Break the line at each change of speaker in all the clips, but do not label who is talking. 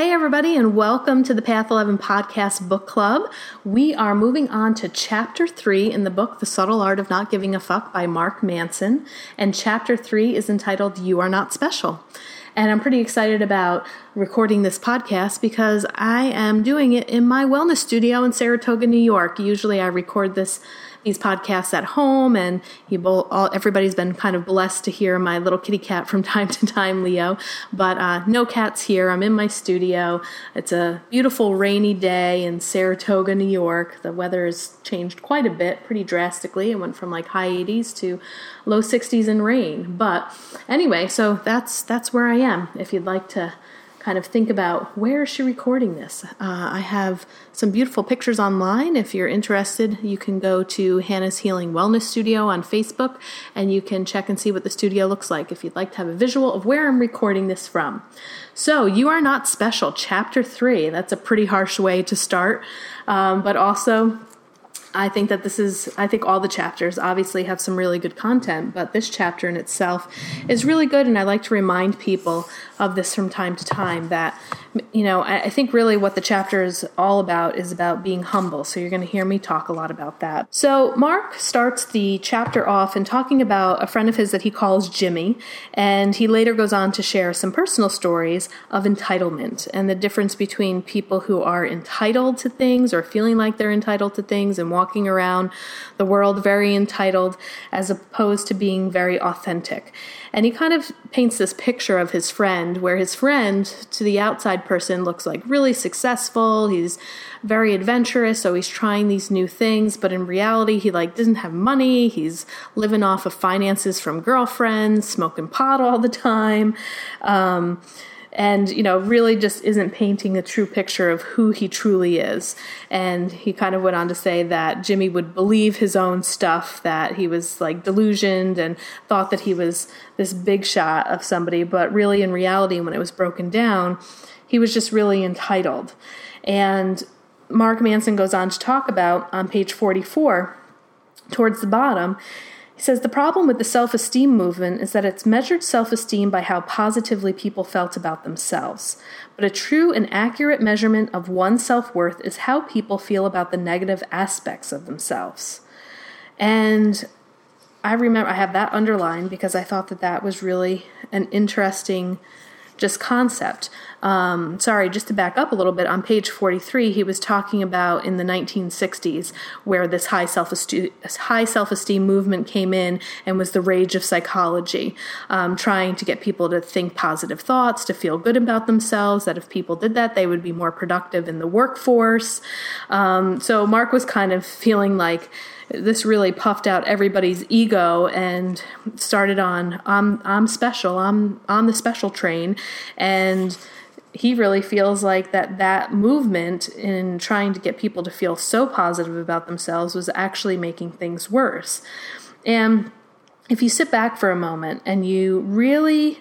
Hey, everybody, and welcome to the Path 11 Podcast Book Club. We are moving on to chapter three in the book, The Subtle Art of Not Giving a Fuck by Mark Manson. And chapter three is entitled You Are Not Special. And I'm pretty excited about recording this podcast because I am doing it in my wellness studio in Saratoga, New York. Usually I record this these podcasts at home, and all, everybody's been kind of blessed to hear my little kitty cat from time to time, Leo. But uh, no cats here. I'm in my studio. It's a beautiful rainy day in Saratoga, New York. The weather has changed quite a bit, pretty drastically. It went from like high 80s to low 60s and rain. But anyway, so that's that's where I am. If you'd like to kind of think about where is she recording this. Uh, I have some beautiful pictures online. If you're interested, you can go to Hannah's Healing Wellness Studio on Facebook and you can check and see what the studio looks like if you'd like to have a visual of where I'm recording this from. So, You Are Not Special, Chapter 3. That's a pretty harsh way to start, um, but also I think that this is, I think all the chapters obviously have some really good content, but this chapter in itself is really good. And I like to remind people of this from time to time that, you know, I, I think really what the chapter is all about is about being humble. So you're going to hear me talk a lot about that. So Mark starts the chapter off in talking about a friend of his that he calls Jimmy. And he later goes on to share some personal stories of entitlement and the difference between people who are entitled to things or feeling like they're entitled to things and walking around the world very entitled as opposed to being very authentic. And he kind of paints this picture of his friend where his friend, to the outside person, looks like really successful. He's very adventurous, so he's trying these new things, but in reality, he like doesn't have money. He's living off of finances from girlfriends, smoking pot all the time. Um, and you know really just isn't painting a true picture of who he truly is. And he kind of went on to say that jimmy would believe his own stuff that he was like delusioned and thought that he was this big shot of somebody. But really in reality when it was broken down he was just really entitled. And mark manson goes on to talk about on page 44 towards the bottom he says the problem with the self esteem movement is that it's measured self esteem by how positively people felt about themselves. But a true and accurate measurement of one's self worth is how people feel about the negative aspects of themselves. And I remember I have that underlined because I thought that that was really an interesting just concept. Um, sorry, just to back up a little bit, on page 43, he was talking about in the 1960s where this high self high self esteem movement came in and was the rage of psychology, um, trying to get people to think positive thoughts, to feel good about themselves. That if people did that, they would be more productive in the workforce. Um, so Mark was kind of feeling like this really puffed out everybody's ego and started on I'm I'm special. I'm on the special train and he really feels like that that movement in trying to get people to feel so positive about themselves was actually making things worse. And if you sit back for a moment and you really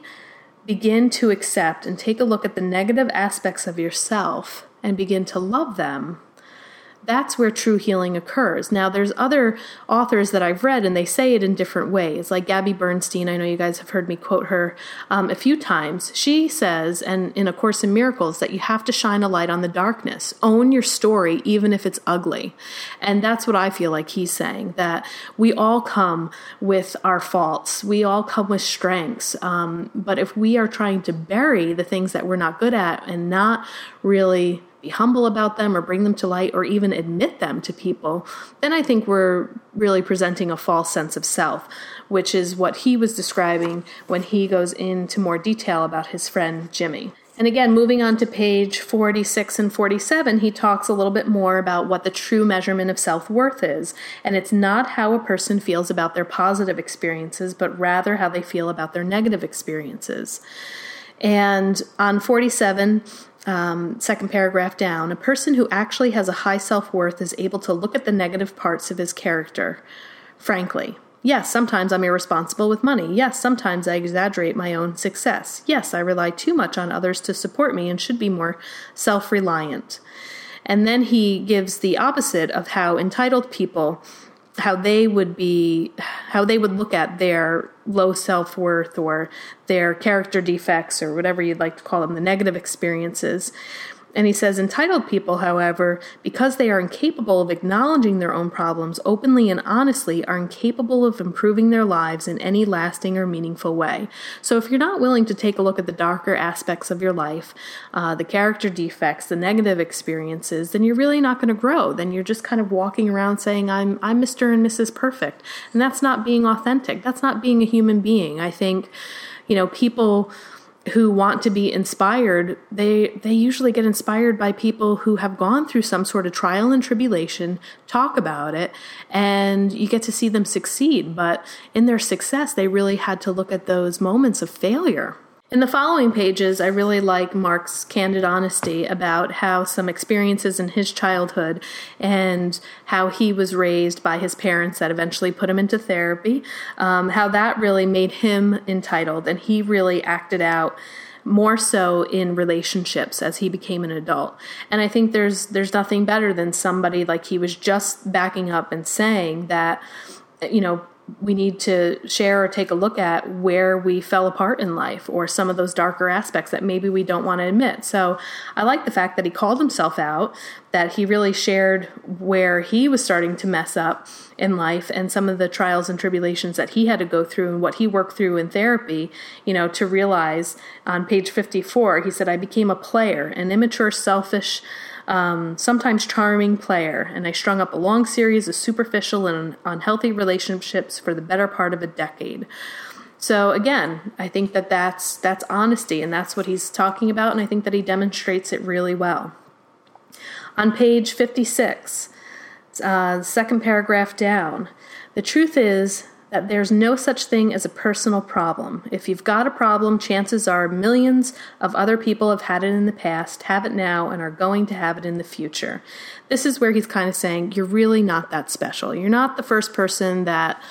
begin to accept and take a look at the negative aspects of yourself and begin to love them, that's where true healing occurs. Now, there's other authors that I've read, and they say it in different ways. Like Gabby Bernstein, I know you guys have heard me quote her um, a few times. She says, and in A Course in Miracles, that you have to shine a light on the darkness. Own your story, even if it's ugly. And that's what I feel like he's saying that we all come with our faults, we all come with strengths. Um, but if we are trying to bury the things that we're not good at and not really be humble about them or bring them to light or even admit them to people, then I think we're really presenting a false sense of self, which is what he was describing when he goes into more detail about his friend Jimmy. And again, moving on to page 46 and 47, he talks a little bit more about what the true measurement of self worth is. And it's not how a person feels about their positive experiences, but rather how they feel about their negative experiences. And on 47, um, second paragraph down, a person who actually has a high self worth is able to look at the negative parts of his character. Frankly, yes, sometimes I'm irresponsible with money. Yes, sometimes I exaggerate my own success. Yes, I rely too much on others to support me and should be more self reliant. And then he gives the opposite of how entitled people how they would be how they would look at their low self-worth or their character defects or whatever you'd like to call them the negative experiences and he says entitled people, however, because they are incapable of acknowledging their own problems openly and honestly, are incapable of improving their lives in any lasting or meaningful way. So if you're not willing to take a look at the darker aspects of your life, uh, the character defects, the negative experiences, then you're really not going to grow. Then you're just kind of walking around saying, I'm, I'm Mr. and Mrs. Perfect. And that's not being authentic. That's not being a human being. I think, you know, people who want to be inspired, they they usually get inspired by people who have gone through some sort of trial and tribulation, talk about it, and you get to see them succeed. But in their success, they really had to look at those moments of failure in the following pages, I really like Mark's candid honesty about how some experiences in his childhood and how he was raised by his parents that eventually put him into therapy, um, how that really made him entitled, and he really acted out more so in relationships as he became an adult. And I think there's there's nothing better than somebody like he was just backing up and saying that you know we need to share or take a look at where we fell apart in life or some of those darker aspects that maybe we don't want to admit. So I like the fact that he called himself out, that he really shared where he was starting to mess up in life and some of the trials and tribulations that he had to go through and what he worked through in therapy, you know, to realize on page 54, he said, I became a player, an immature, selfish, um, sometimes charming player, and I strung up a long series of superficial and unhealthy relationships for the better part of a decade. So again, I think that that's that's honesty, and that's what he's talking about, and I think that he demonstrates it really well. On page fifty-six, uh, second paragraph down, the truth is that there's no such thing as a personal problem. If you've got a problem, chances are millions of other people have had it in the past, have it now, and are going to have it in the future. This is where he's kind of saying, You're really not that special. You're not the first person that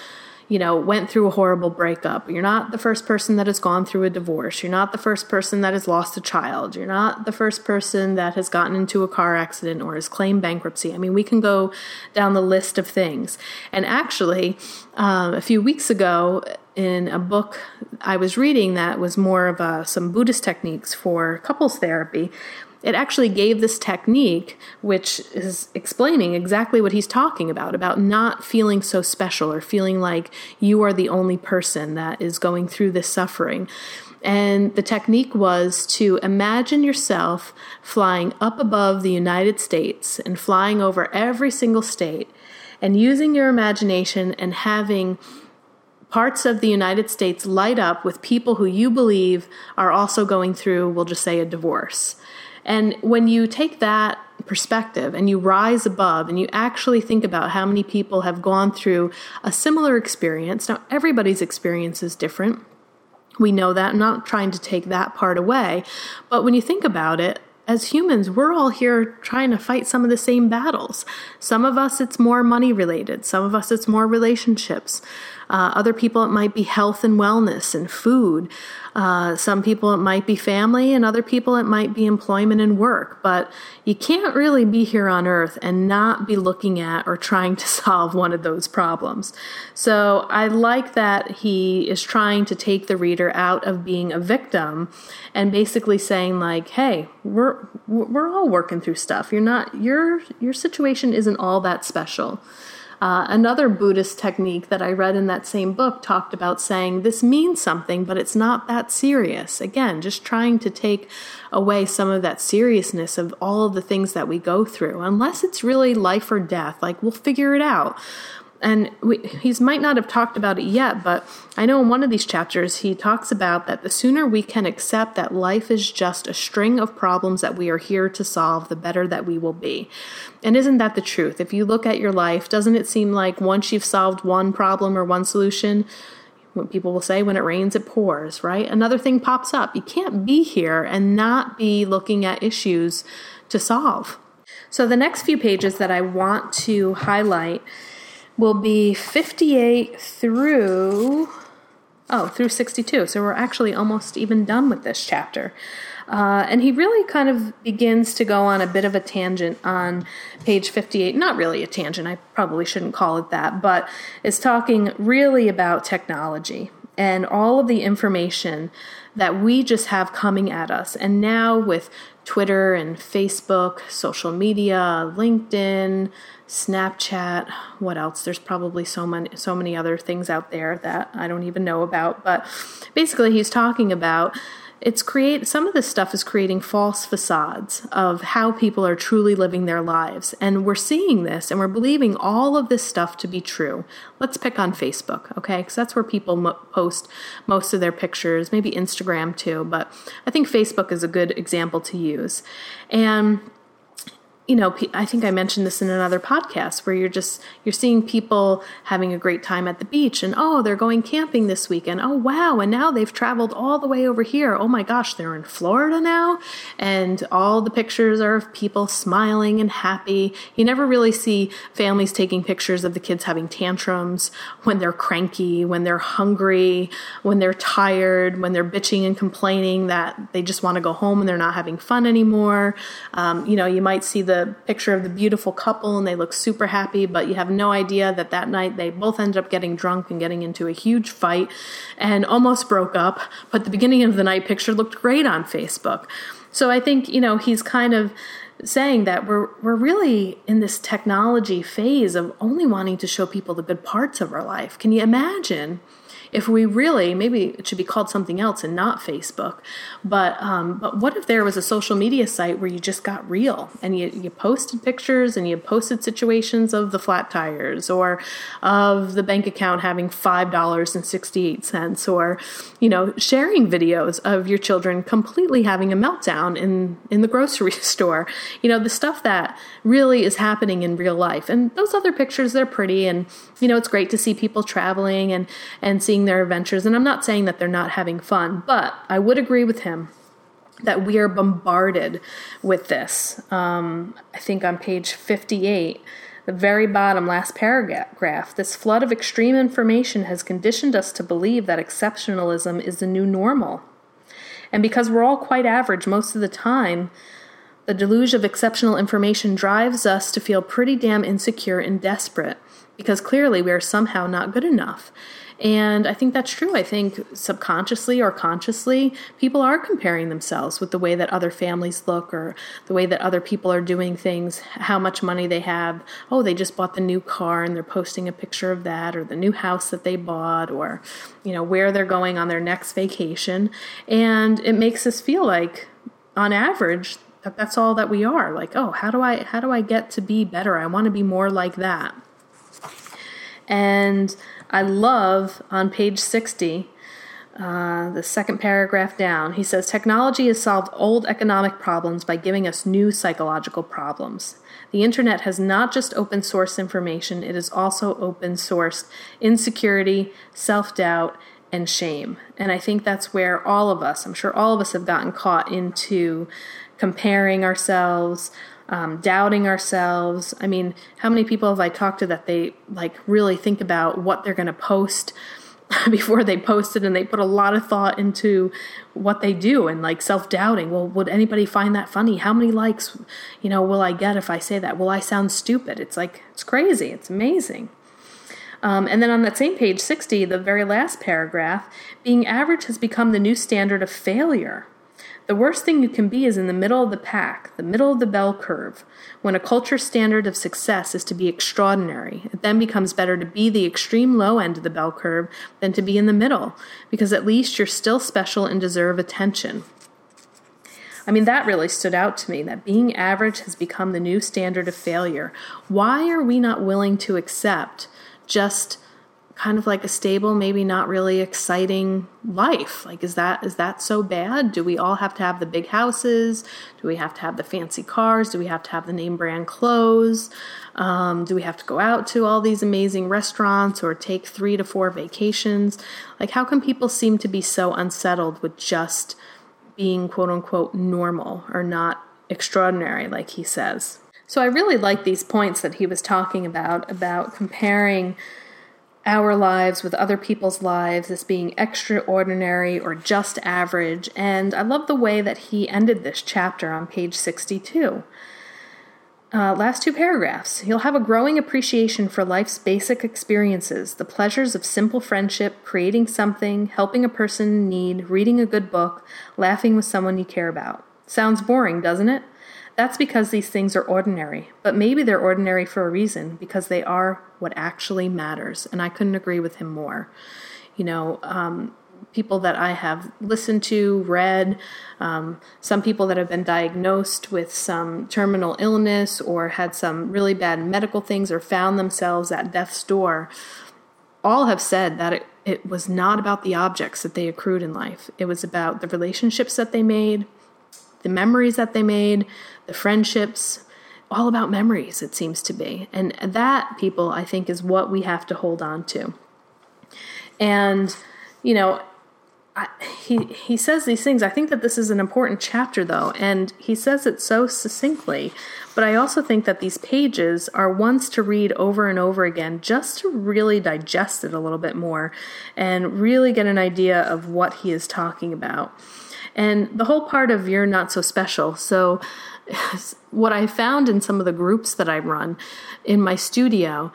you know, went through a horrible breakup. You're not the first person that has gone through a divorce. You're not the first person that has lost a child. You're not the first person that has gotten into a car accident or has claimed bankruptcy. I mean, we can go down the list of things. And actually, um, a few weeks ago, in a book I was reading that was more of a, some Buddhist techniques for couples therapy, it actually gave this technique, which is explaining exactly what he's talking about about not feeling so special or feeling like you are the only person that is going through this suffering. And the technique was to imagine yourself flying up above the United States and flying over every single state and using your imagination and having parts of the United States light up with people who you believe are also going through, we'll just say, a divorce. And when you take that perspective and you rise above and you actually think about how many people have gone through a similar experience, now everybody's experience is different. We know that. I'm not trying to take that part away. But when you think about it, as humans, we're all here trying to fight some of the same battles. Some of us, it's more money related. Some of us, it's more relationships. Uh, other people, it might be health and wellness and food. Uh, some people, it might be family, and other people, it might be employment and work. But you can't really be here on earth and not be looking at or trying to solve one of those problems. So I like that he is trying to take the reader out of being a victim and basically saying, like, hey, we're, we're all working through stuff. You're not, your, your situation isn't all that special. Uh, another Buddhist technique that I read in that same book talked about saying this means something, but it's not that serious. Again, just trying to take away some of that seriousness of all of the things that we go through, unless it's really life or death. Like, we'll figure it out and we, he might not have talked about it yet, but I know in one of these chapters he talks about that the sooner we can accept that life is just a string of problems that we are here to solve, the better that we will be. And isn't that the truth? If you look at your life, doesn't it seem like once you've solved one problem or one solution, people will say when it rains it pours right another thing pops up you can't be here and not be looking at issues to solve so the next few pages that i want to highlight will be 58 through oh through 62 so we're actually almost even done with this chapter Uh, and he really kind of begins to go on a bit of a tangent on page 58. Not really a tangent, I probably shouldn't call it that, but is talking really about technology and all of the information that we just have coming at us. And now with Twitter and Facebook, social media, LinkedIn, Snapchat, what else? There's probably so many so many other things out there that I don't even know about, but basically he's talking about it's create some of this stuff is creating false facades of how people are truly living their lives and we're seeing this and we're believing all of this stuff to be true. Let's pick on facebook okay? Because that's where people mo- post most of their pictures maybe instagram too but i think facebook is a good example to use. And you know, I think I mentioned this in another podcast where you're just you're seeing people having a great time at the beach and oh, they're going camping this weekend. Oh, wow, and now they've traveled all the way over here. Oh my gosh, they're in Florida now, and all the pictures are of people smiling and happy. You never really see families taking pictures of the kids having tantrums when they're cranky, when they're hungry, when they're tired, when they're bitching and complaining that they just want to go home and they're not having fun anymore. Um, you know, you might see the picture of the beautiful couple and they look super happy, but you have no idea that that night they both ended up getting drunk and getting into a huge fight and almost broke up. But the beginning of the night picture looked great on Facebook. So I think, you know, he's kind of saying that we're we're really in this technology phase of only wanting to show people the good parts of our life. Can you imagine if we really maybe it should be called something else and not Facebook, but um, but what if there was a social media site where you just got real and you, you posted pictures and you posted situations of the flat tires or of the bank account having five dollars and sixty eight cents or you know sharing videos of your children completely having a meltdown in in the grocery store. You know the stuff that really is happening in real life. And those other pictures they're pretty and you know it's great to see people traveling and and seeing their adventures and i'm not saying that they're not having fun but i would agree with him that we are bombarded with this. Um, i think on page 58 the very bottom last paragraph this flood of extreme information has conditioned us to believe that exceptionalism is the new normal. And because we're all quite average most of the time the deluge of exceptional information drives us to feel pretty damn insecure and desperate because clearly we are somehow not good enough. And I think that's true. I think subconsciously or consciously, people are comparing themselves with the way that other families look or the way that other people are doing things, how much money they have. Oh, they just bought the new car and they're posting a picture of that, or the new house that they bought, or, you know, where they're going on their next vacation. And it makes us feel like, on average, that that's all that we are. Like, oh, how do I how do I get to be better? I want to be more like that. And I love on page 60, uh, the second paragraph down, he says Technology has solved old economic problems by giving us new psychological problems. The internet has not just open source information, it has also open sourced insecurity, self doubt, and shame. And I think that's where all of us, I'm sure all of us have gotten caught into comparing ourselves, um, doubting ourselves. I mean, how many people have I talked to that they like really think about what they're going to post before they post it and they put a lot of thought into what they do and like self-doubting. Well would anybody find that funny? How many likes you know will i get if i say that? Will i sound stupid. It's like it's crazy. It's amazing. Um, and then on that same page 60 the very last paragraph being average has become the new standard of failure the worst thing you can be is in the middle of the pack, the middle of the bell curve. When a culture standard of success is to be extraordinary, it then becomes better to be the extreme low end of the bell curve than to be in the middle, because at least you're still special and deserve attention. I mean, that really stood out to me that being average has become the new standard of failure. Why are we not willing to accept just kind of like a stable maybe not really exciting life. Like is that is that so bad? Do we all have to have the big houses? Do we have to have the fancy cars? Do we have to have the name brand clothes? Um, do we have to go out to all these amazing restaurants or take three to four vacations? Like how can people seem to be so unsettled with just being quote unquote normal or not extraordinary like he says? So i really like these points that he was talking about about comparing our lives with other people's lives as being extraordinary or just average. And I love the way that he ended this chapter on page 62. Uh, last two paragraphs. You'll have a growing appreciation for life's basic experiences the pleasures of simple friendship, creating something, helping a person in need, reading a good book, laughing with someone you care about. Sounds boring, doesn't it? That's because these things are ordinary, but maybe they're ordinary for a reason, because they are what actually matters. And I couldn't agree with him more. You know, um, people that I have listened to, read, um, some people that have been diagnosed with some terminal illness or had some really bad medical things or found themselves at death's door, all have said that it, it was not about the objects that they accrued in life. It was about the relationships that they made, the memories that they made, the friendships, all about memories, it seems to be. And that, people, I think, is what we have to hold on to. And, you know, He he says these things. I think that this is an important chapter, though, and he says it so succinctly. But I also think that these pages are ones to read over and over again, just to really digest it a little bit more, and really get an idea of what he is talking about. And the whole part of you're not so special. So, what I found in some of the groups that I run in my studio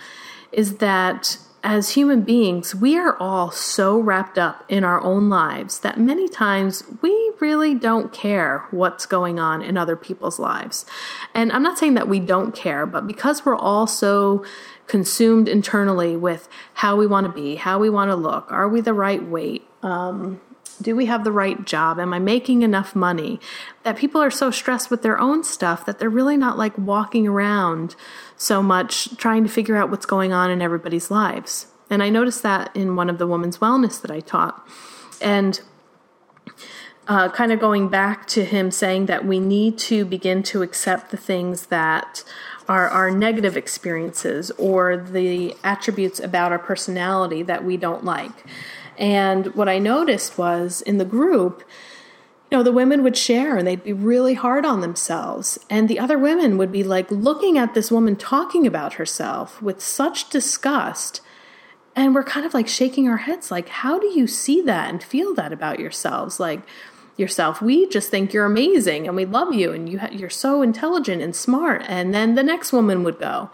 is that as human beings, we are all so wrapped up in our own lives that many times we really don't care what's going on in other people's lives. And I'm not saying that we don't care, but because we're all so consumed internally with how we want to be, how we want to look, are we the right weight? Um, do we have the right job? Am I making enough money? That people are so stressed with their own stuff that they're really not like walking around so much trying to figure out what's going on in everybody's lives. And I noticed that in one of the women's wellness that I taught. And uh, kind of going back to him saying that we need to begin to accept the things that are our negative experiences or the attributes about our personality that we don't like. And what I noticed was in the group, you know, the women would share and they'd be really hard on themselves. And the other women would be like looking at this woman talking about herself with such disgust. And we're kind of like shaking our heads, like, how do you see that and feel that about yourselves? Like, yourself. We just think you're amazing and we love you and you ha- you're so intelligent and smart. And then the next woman would go.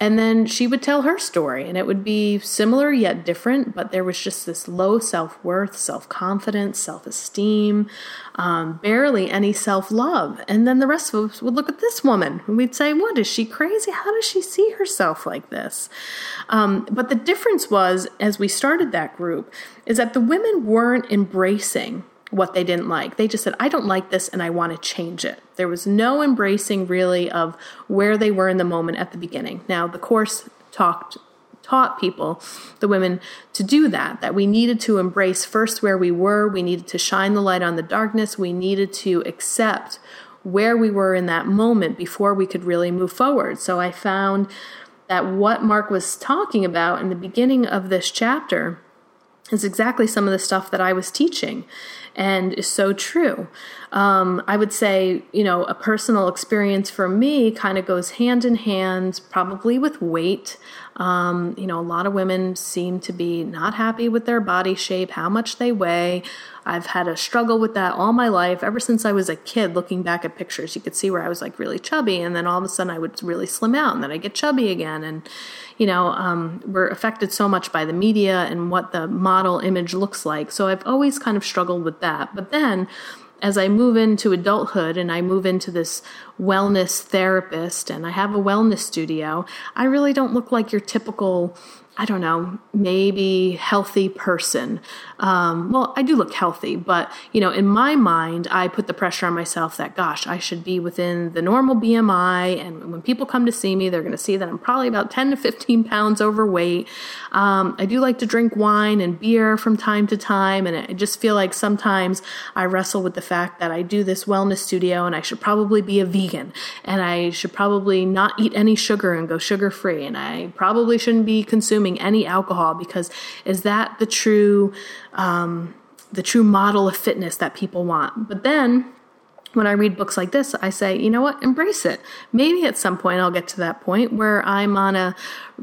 And then she would tell her story, and it would be similar yet different, but there was just this low self worth, self confidence, self esteem, um, barely any self love. And then the rest of us would look at this woman and we'd say, What is she crazy? How does she see herself like this? Um, but the difference was, as we started that group, is that the women weren't embracing what they didn't like. They just said, I don't like this and I want to change it. There was no embracing really of where they were in the moment at the beginning. Now, the course talked taught people, the women, to do that, that we needed to embrace first where we were, we needed to shine the light on the darkness, we needed to accept where we were in that moment before we could really move forward. So I found that what Mark was talking about in the beginning of this chapter is exactly some of the stuff that I was teaching and is so true. Um, I would say, you know, a personal experience for me kind of goes hand in hand, probably with weight. Um, you know, a lot of women seem to be not happy with their body shape, how much they weigh. I've had a struggle with that all my life, ever since I was a kid. Looking back at pictures, you could see where I was like really chubby, and then all of a sudden I would really slim out, and then I get chubby again. And, you know, um, we're affected so much by the media and what the model image looks like. So I've always kind of struggled with that. But then, as I move into adulthood and I move into this wellness therapist and I have a wellness studio, I really don't look like your typical I don't know, maybe healthy person. Um, well, I do look healthy, but you know, in my mind, I put the pressure on myself that, gosh, I should be within the normal BMI. And when people come to see me, they're going to see that I'm probably about 10 to 15 pounds overweight. Um, I do like to drink wine and beer from time to time. And I just feel like sometimes I wrestle with the fact that I do this wellness studio and I should probably be a vegan and I should probably not eat any sugar and go sugar free. And I probably shouldn't be consuming consuming any alcohol because is that the true um, the true model of fitness that people want? But then when I read books like this, I say, you know what, embrace it. Maybe at some point I'll get to that point where I'm on a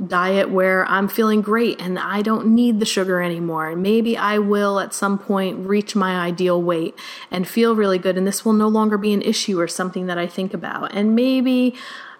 diet where I'm feeling great and I don't need the sugar anymore. And maybe I will at some point reach my ideal weight and feel really good. And this will no longer be an issue or something that I think about. And maybe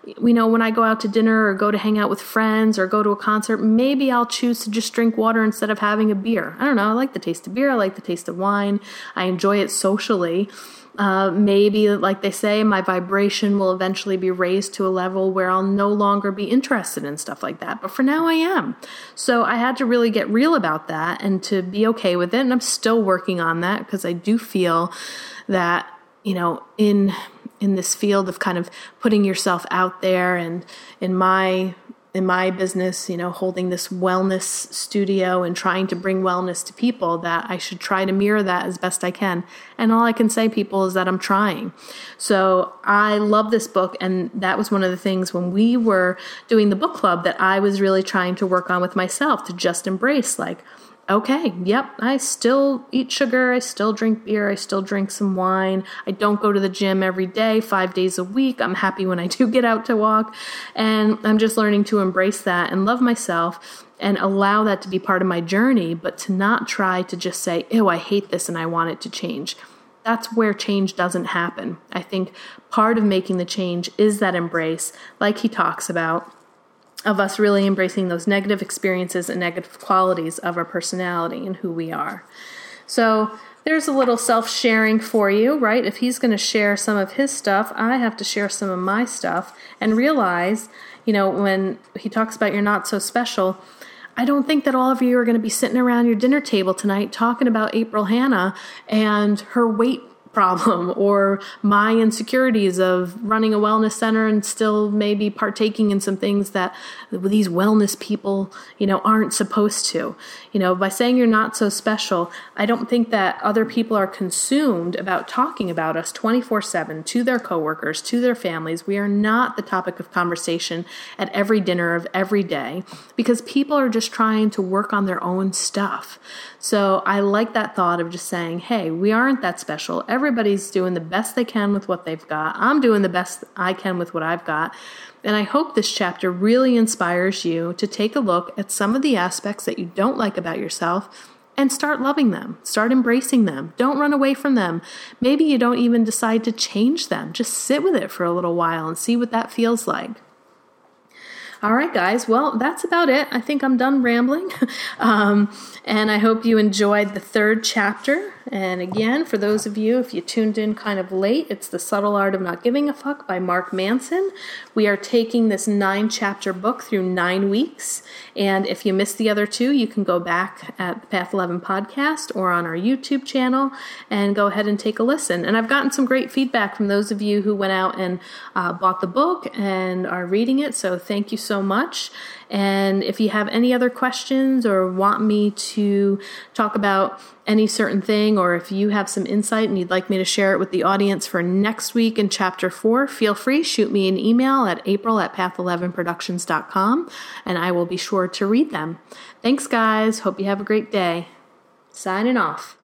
you know, when I go out to dinner or go to hang out with friends or go to a concert, maybe I'll choose to just drink water instead of having a beer. I don't know. I like the taste of beer. I like the taste of wine. I enjoy it socially. Uh, maybe, like they say, my vibration will eventually be raised to a level where I'll no longer be interested in stuff like that. But for now, I am. So I had to really get real about that and to be okay with it. And I'm still working on that because I do feel that, you know, in in this field of kind of putting yourself out there and in my in my business, you know, holding this wellness studio and trying to bring wellness to people, that I should try to mirror that as best I can. And all I can say, people, is that I'm trying. So I love this book. And that was one of the things when we were doing the book club that I was really trying to work on with myself to just embrace like, okay, yep, I still eat sugar, I still drink beer, I still drink some wine. I don't go to the gym every day, five days a week. I'm happy when I do get out to walk. And I'm just learning to embrace that and love myself and allow that to be part of my journey, but to not try to just say, ew, I hate this and I want it to change. That's where change doesn't happen. I think part of making the change is that embrace, like he talks about of us really embracing those negative experiences and negative qualities of our personality and who we are. So there's a little self sharing for you, right? If he's going to share some of his stuff, I have to share some of my stuff and realize, you know, when he talks about you're not so special, I don't think that all of you are going to be sitting around your dinner table tonight talking about April Hannah and her weight problem or my insecurities of running a wellness center and still maybe partaking in some things that these wellness people, you know, aren't supposed to. You know, by saying you're not so special, I don't think that other people are consumed about talking about us 24/7 to their coworkers, to their families. We are not the topic of conversation at every dinner of every day because people are just trying to work on their own stuff. So I like that thought of just saying, "Hey, we aren't that special. Everybody's doing the best they can with what they've got. I'm doing the best I can with what I've got." And I hope this chapter really inspires you to take a look at some of the aspects that you don't like about yourself and start loving them. Start embracing them. Don't run away from them. Maybe you don't even decide to change them. Just sit with it for a little while and see what that feels like. All right, guys. Well, that's about it. I think I'm done rambling. um, and I hope you enjoyed the third chapter. And again, for those of you, if you tuned in kind of late, it's The Subtle Art of Not Giving a Fuck by Mark Manson. We are taking this nine chapter book through nine weeks. And if you missed the other two, you can go back at the Path 11 podcast or on our YouTube channel and go ahead and take a listen. And I've gotten some great feedback from those of you who went out and uh, bought the book and are reading it. So thank you so much. And if you have any other questions or want me to talk about any certain thing, or if you have some insight and you'd like me to share it with the audience for next week in chapter four, feel free, shoot me an email at april at path11productions.com and I will be sure to read them. Thanks, guys. Hope you have a great day. Signing off.